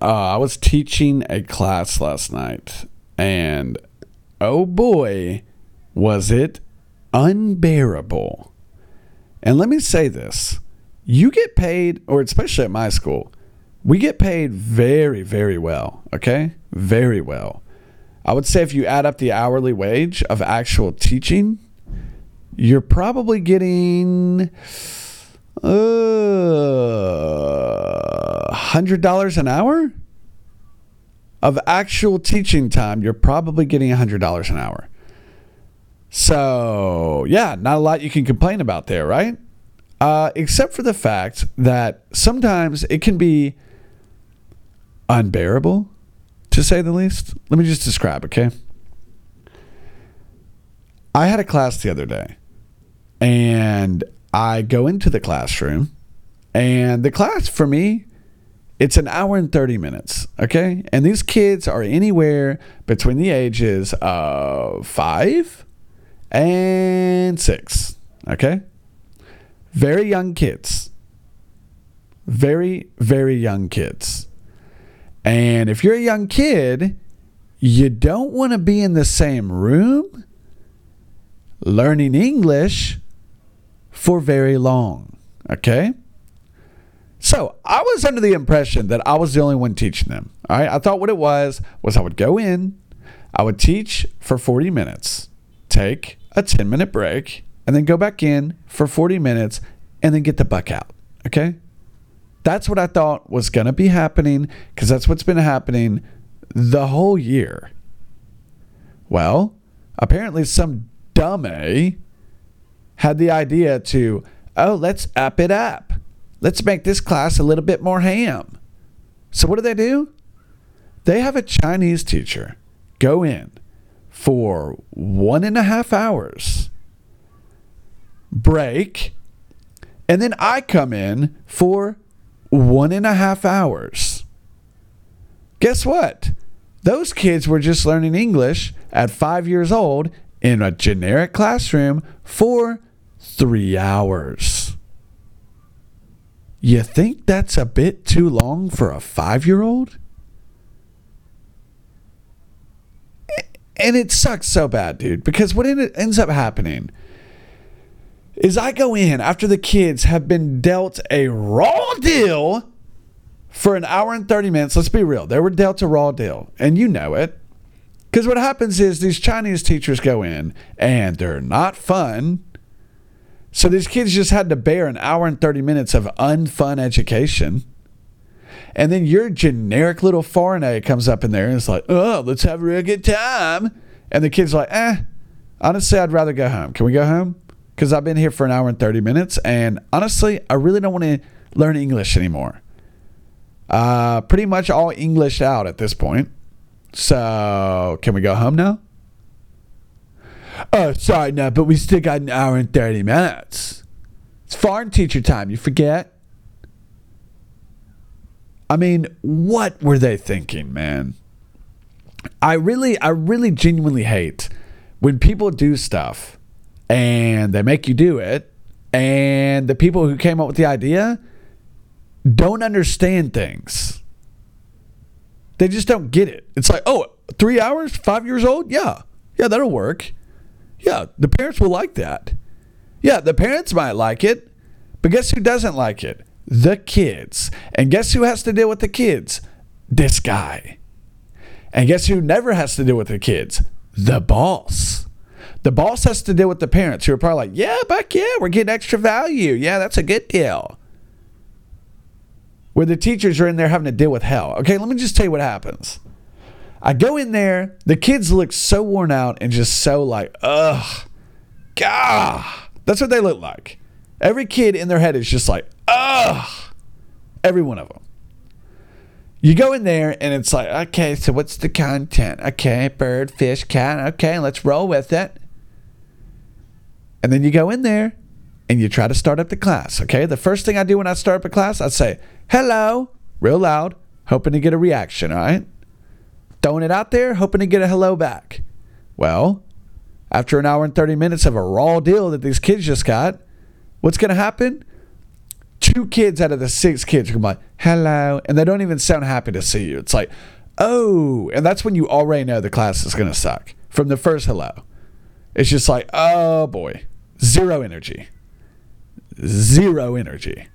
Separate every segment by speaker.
Speaker 1: Uh, I was teaching a class last night, and oh boy, was it unbearable. And let me say this you get paid, or especially at my school, we get paid very, very well. Okay? Very well. I would say if you add up the hourly wage of actual teaching, you're probably getting uh, $100 an hour of actual teaching time. You're probably getting $100 an hour. So, yeah, not a lot you can complain about there, right? Uh, except for the fact that sometimes it can be unbearable, to say the least. Let me just describe, okay? I had a class the other day, and I go into the classroom, and the class for me, it's an hour and 30 minutes, okay? And these kids are anywhere between the ages of five and six, okay? Very young kids. Very, very young kids. And if you're a young kid, you don't want to be in the same room learning English for very long. Okay? So I was under the impression that I was the only one teaching them. All right. I thought what it was was I would go in, I would teach for 40 minutes, take a 10 minute break, and then go back in for 40 minutes and then get the buck out. Okay. That's what I thought was going to be happening because that's what's been happening the whole year. Well, apparently some dummy had the idea to, oh, let's up it up. Let's make this class a little bit more ham. So what do they do? They have a Chinese teacher go in for one and a half hours, break, and then I come in for one and a half hours. Guess what? Those kids were just learning English at five years old in a generic classroom for three hours. You think that's a bit too long for a five year old? And it sucks so bad, dude, because what ends up happening is I go in after the kids have been dealt a raw deal for an hour and 30 minutes. Let's be real. They were dealt a raw deal, and you know it. Because what happens is these Chinese teachers go in and they're not fun. So these kids just had to bear an hour and 30 minutes of unfun education. And then your generic little foreigner comes up in there and it's like, oh, let's have a real good time. And the kid's like, eh, honestly, I'd rather go home. Can we go home? because I've been here for an hour and 30 minutes. And honestly, I really don't want to learn English anymore. Uh, pretty much all English out at this point. So, can we go home now? Oh, sorry, no, but we still got an hour and 30 minutes. It's foreign teacher time, you forget? I mean, what were they thinking, man? I really, I really genuinely hate when people do stuff and they make you do it. And the people who came up with the idea don't understand things. They just don't get it. It's like, oh, three hours, five years old? Yeah. Yeah, that'll work. Yeah, the parents will like that. Yeah, the parents might like it. But guess who doesn't like it? The kids. And guess who has to deal with the kids? This guy. And guess who never has to deal with the kids? The boss. The boss has to deal with the parents who are probably like, yeah, back yeah, we're getting extra value. Yeah, that's a good deal. Where the teachers are in there having to deal with hell. Okay, let me just tell you what happens. I go in there, the kids look so worn out and just so like, ugh, gah. That's what they look like. Every kid in their head is just like, ugh. Every one of them. You go in there and it's like, okay, so what's the content? Okay, bird, fish, cat. Okay, let's roll with it. And then you go in there and you try to start up the class. Okay. The first thing I do when I start up a class, I say, hello, real loud, hoping to get a reaction. All right. Throwing it out there, hoping to get a hello back. Well, after an hour and 30 minutes of a raw deal that these kids just got, what's going to happen? Two kids out of the six kids come like, hello. And they don't even sound happy to see you. It's like, oh. And that's when you already know the class is going to suck from the first hello. It's just like, oh boy, zero energy. Zero energy.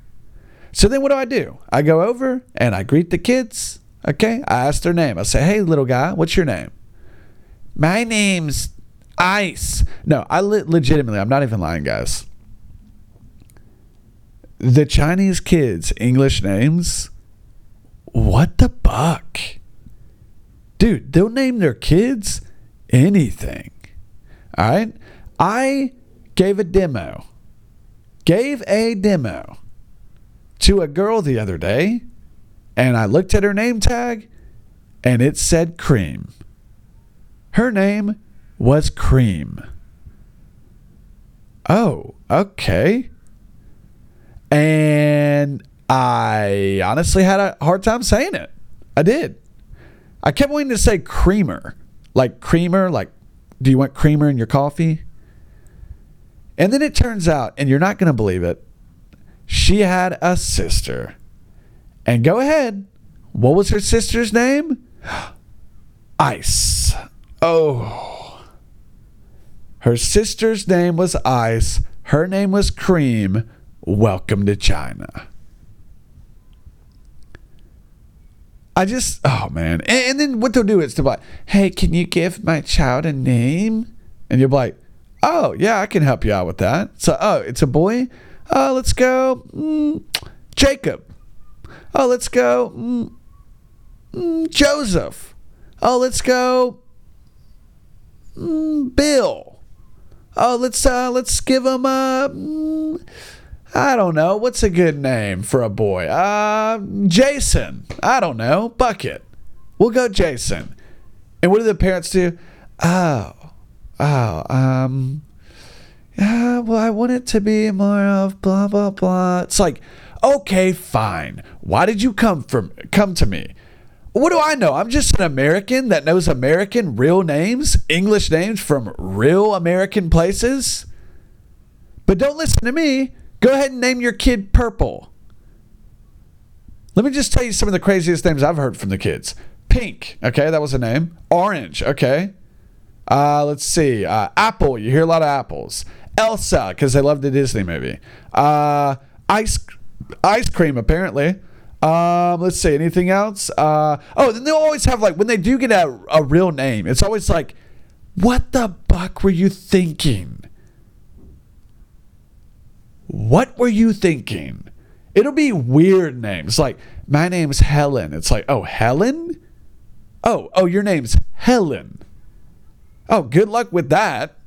Speaker 1: So then what do I do? I go over and I greet the kids. Okay. I ask their name. I say, hey, little guy, what's your name? My name's Ice. No, I le- legitimately, I'm not even lying, guys. The Chinese kids' English names, what the buck? Dude, they'll name their kids anything. All right. I gave a demo, gave a demo to a girl the other day, and I looked at her name tag and it said cream. Her name was Cream. Oh, okay. And I honestly had a hard time saying it. I did. I kept wanting to say creamer, like creamer, like, do you want creamer in your coffee? And then it turns out, and you're not going to believe it, she had a sister. And go ahead. What was her sister's name? Ice. Oh. Her sister's name was Ice. Her name was Cream. Welcome to China. I just, oh man. And, and, then what they'll do is they'll be like, hey, can you give my child a name? And you'll be like, oh, yeah, I can help you out with that. So, oh, it's a boy? Oh, let's go. Mm, Jacob. Oh, let's go. Mm, mm, Joseph. Oh, let's go. Mm, Bill. Oh, let's uh, let's give him a. Mm, I don't know. What's a good name for a boy? Uh, Jason. I don't know. Bucket. We'll go Jason. And what do the parents do? Oh, oh, um, yeah, well, I want it to be more of blah, blah, blah. It's like, okay, fine. Why did you come from, come to me? What do I know? I'm just an American that knows American real names, English names from real American places. But don't listen to me. Go ahead and name your kid Purple. Let me just tell you some of the craziest names I've heard from the kids. Pink, okay, that was a name. Orange, okay. Uh, let's see. Uh, Apple, you hear a lot of apples. Elsa, because they love the Disney movie. Uh, ice, ice cream, apparently. Um, let's see. Anything else? Uh, oh, then they'll always have like when they do get a, a real name, it's always like, "What the buck were you thinking? What were you thinking?" It'll be weird names like my name's Helen. It's like, oh, Helen. Oh, oh, your name's Helen. Oh, good luck with that.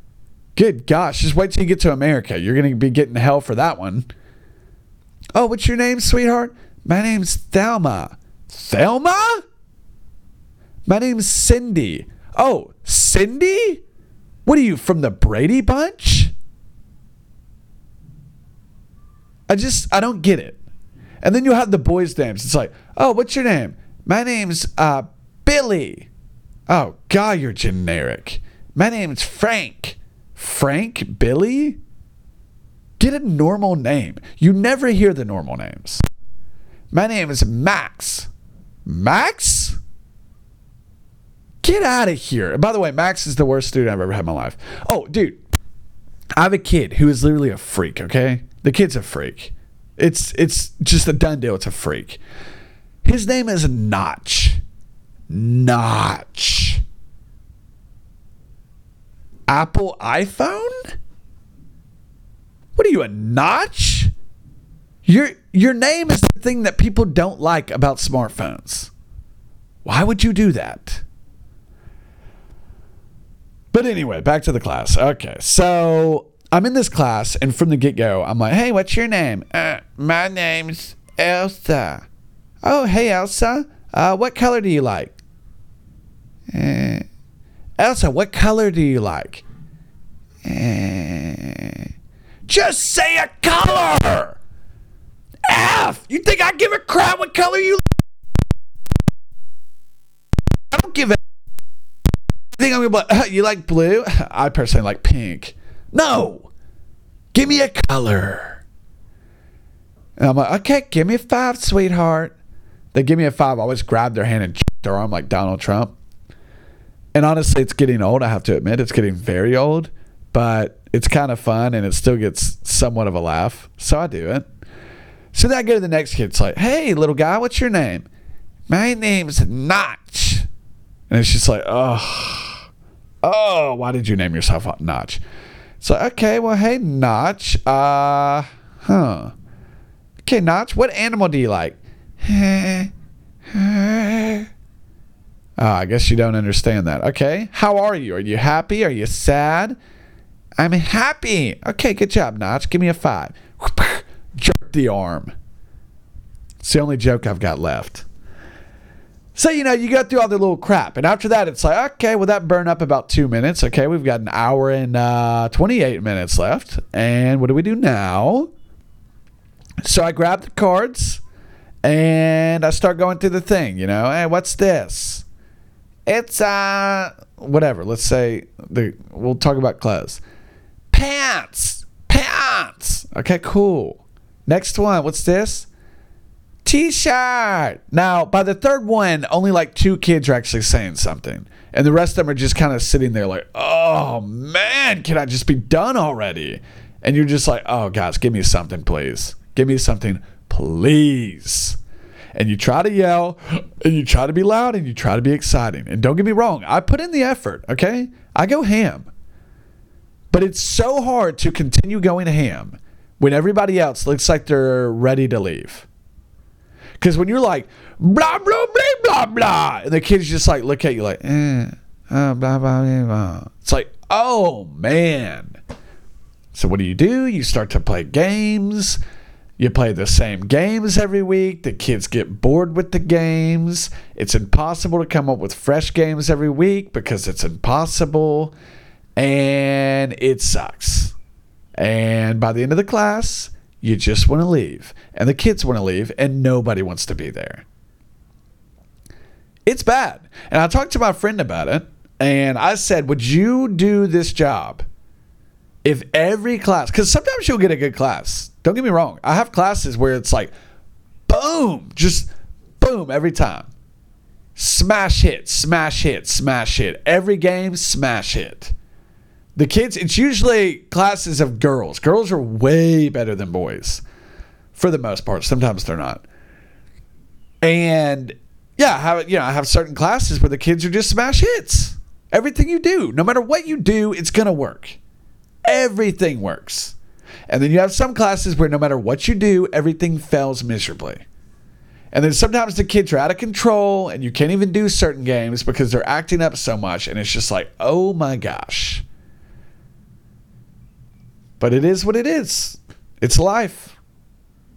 Speaker 1: Good gosh, just wait till you get to America. You're to be getting hell for that one. Oh, what's your name, sweetheart? My name's Thelma. Thelma? My name's Cindy. Oh, Cindy? What are you from the Brady Bunch? I just, I don't get it. And then you have the boys' names. It's like, oh, what's your name? My name's uh, Billy. Oh, God, you're generic. My name's Frank. Frank? Billy? Get a normal name. You never hear the normal names. My name is Max. Max? Get out of here. By the way, Max is the worst student I've ever had in my life. Oh, dude. I have a kid who is literally a freak, okay? The kid's a freak. It's it's just a done deal. It's a freak. His name is Notch. Notch. Apple iPhone? What are you, a notch? Your your name is the thing that people don't like about smartphones. Why would you do that? But anyway, back to the class. Okay, so I'm in this class, and from the get go, I'm like, "Hey, what's your name?" Uh, my name's Elsa. Oh, hey, Elsa. Uh, what color do you like? Uh, Elsa, what color do you like? Uh, just say a color. F. You think I give a crap what color you? I don't give a. You think I'm gonna like, you like blue? I personally like pink. No, give me a color. And I'm like, okay, give me a five, sweetheart. They give me a five. I always grab their hand and their arm like Donald Trump. And honestly, it's getting old. I have to admit, it's getting very old, but it's kind of fun and it still gets somewhat of a laugh. So I do it. So then I go to the next kid. It's like, hey, little guy, what's your name? My name's Notch. And it's just like, oh, oh, why did you name yourself Notch? It's like, okay, well, hey, Notch. Uh, huh. Okay, Notch, what animal do you like? Oh, I guess you don't understand that. Okay. How are you? Are you happy? Are you sad? I'm happy. Okay, good job, Notch. Give me a five. Jerk the arm. It's the only joke I've got left. So, you know, you go through all the little crap. And after that, it's like, okay, well, that burned up about two minutes. Okay, we've got an hour and uh, 28 minutes left. And what do we do now? So I grab the cards and I start going through the thing, you know, hey, what's this? It's, uh, whatever. Let's say the, we'll talk about clothes. Pants, pants. Okay, cool. Next one, what's this? T-shirt. Now, by the third one, only like two kids are actually saying something, and the rest of them are just kind of sitting there like, "Oh man, can I just be done already?" And you're just like, "Oh guys, give me something, please. Give me something, please." And you try to yell, and you try to be loud, and you try to be exciting. And don't get me wrong, I put in the effort. Okay, I go ham, but it's so hard to continue going ham when everybody else looks like they're ready to leave. Because when you're like, blah, blah, blah, blah, blah, and the kids just like look at you like, eh, uh, blah, blah, blah, blah. It's like, oh, man. So what do you do? You start to play games. You play the same games every week. The kids get bored with the games. It's impossible to come up with fresh games every week because it's impossible. And it sucks. And by the end of the class, you just want to leave, and the kids want to leave, and nobody wants to be there. It's bad. And I talked to my friend about it, and I said, Would you do this job if every class, because sometimes you'll get a good class. Don't get me wrong. I have classes where it's like, boom, just boom every time. Smash hit, smash hit, smash hit. Every game, smash hit. The kids, it's usually classes of girls. Girls are way better than boys for the most part. Sometimes they're not. And yeah, I have you know, I have certain classes where the kids are just smash hits. Everything you do, no matter what you do, it's going to work. Everything works. And then you have some classes where no matter what you do, everything fails miserably. And then sometimes the kids are out of control and you can't even do certain games because they're acting up so much. And it's just like, oh my gosh. But it is what it is. It's life.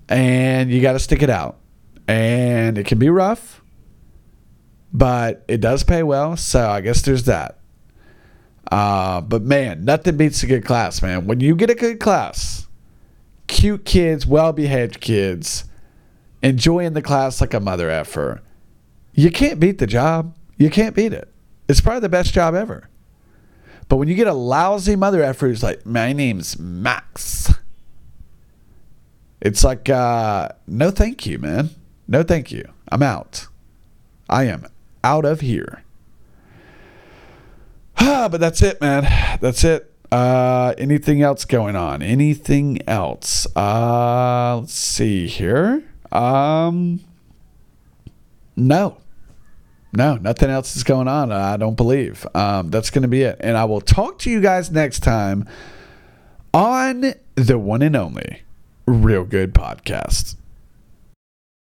Speaker 1: And you got to stick it out. And it can be rough, but it does pay well. So I guess there's that. Uh, but man, nothing beats a good class, man. When you get a good class, cute kids, well behaved kids, enjoying the class like a mother effer, you can't beat the job. You can't beat it. It's probably the best job ever. But when you get a lousy mother effer who's like, my name's Max, it's like, uh, no thank you, man. No thank you. I'm out. I am out of here. Ah, but that's it, man. That's it. Uh, anything else going on? Anything else? Uh, let's see here. Um, no, no, nothing else is going on. I don't believe. Um, that's going to be it. And I will talk to you guys next time on the one and only Real Good Podcast.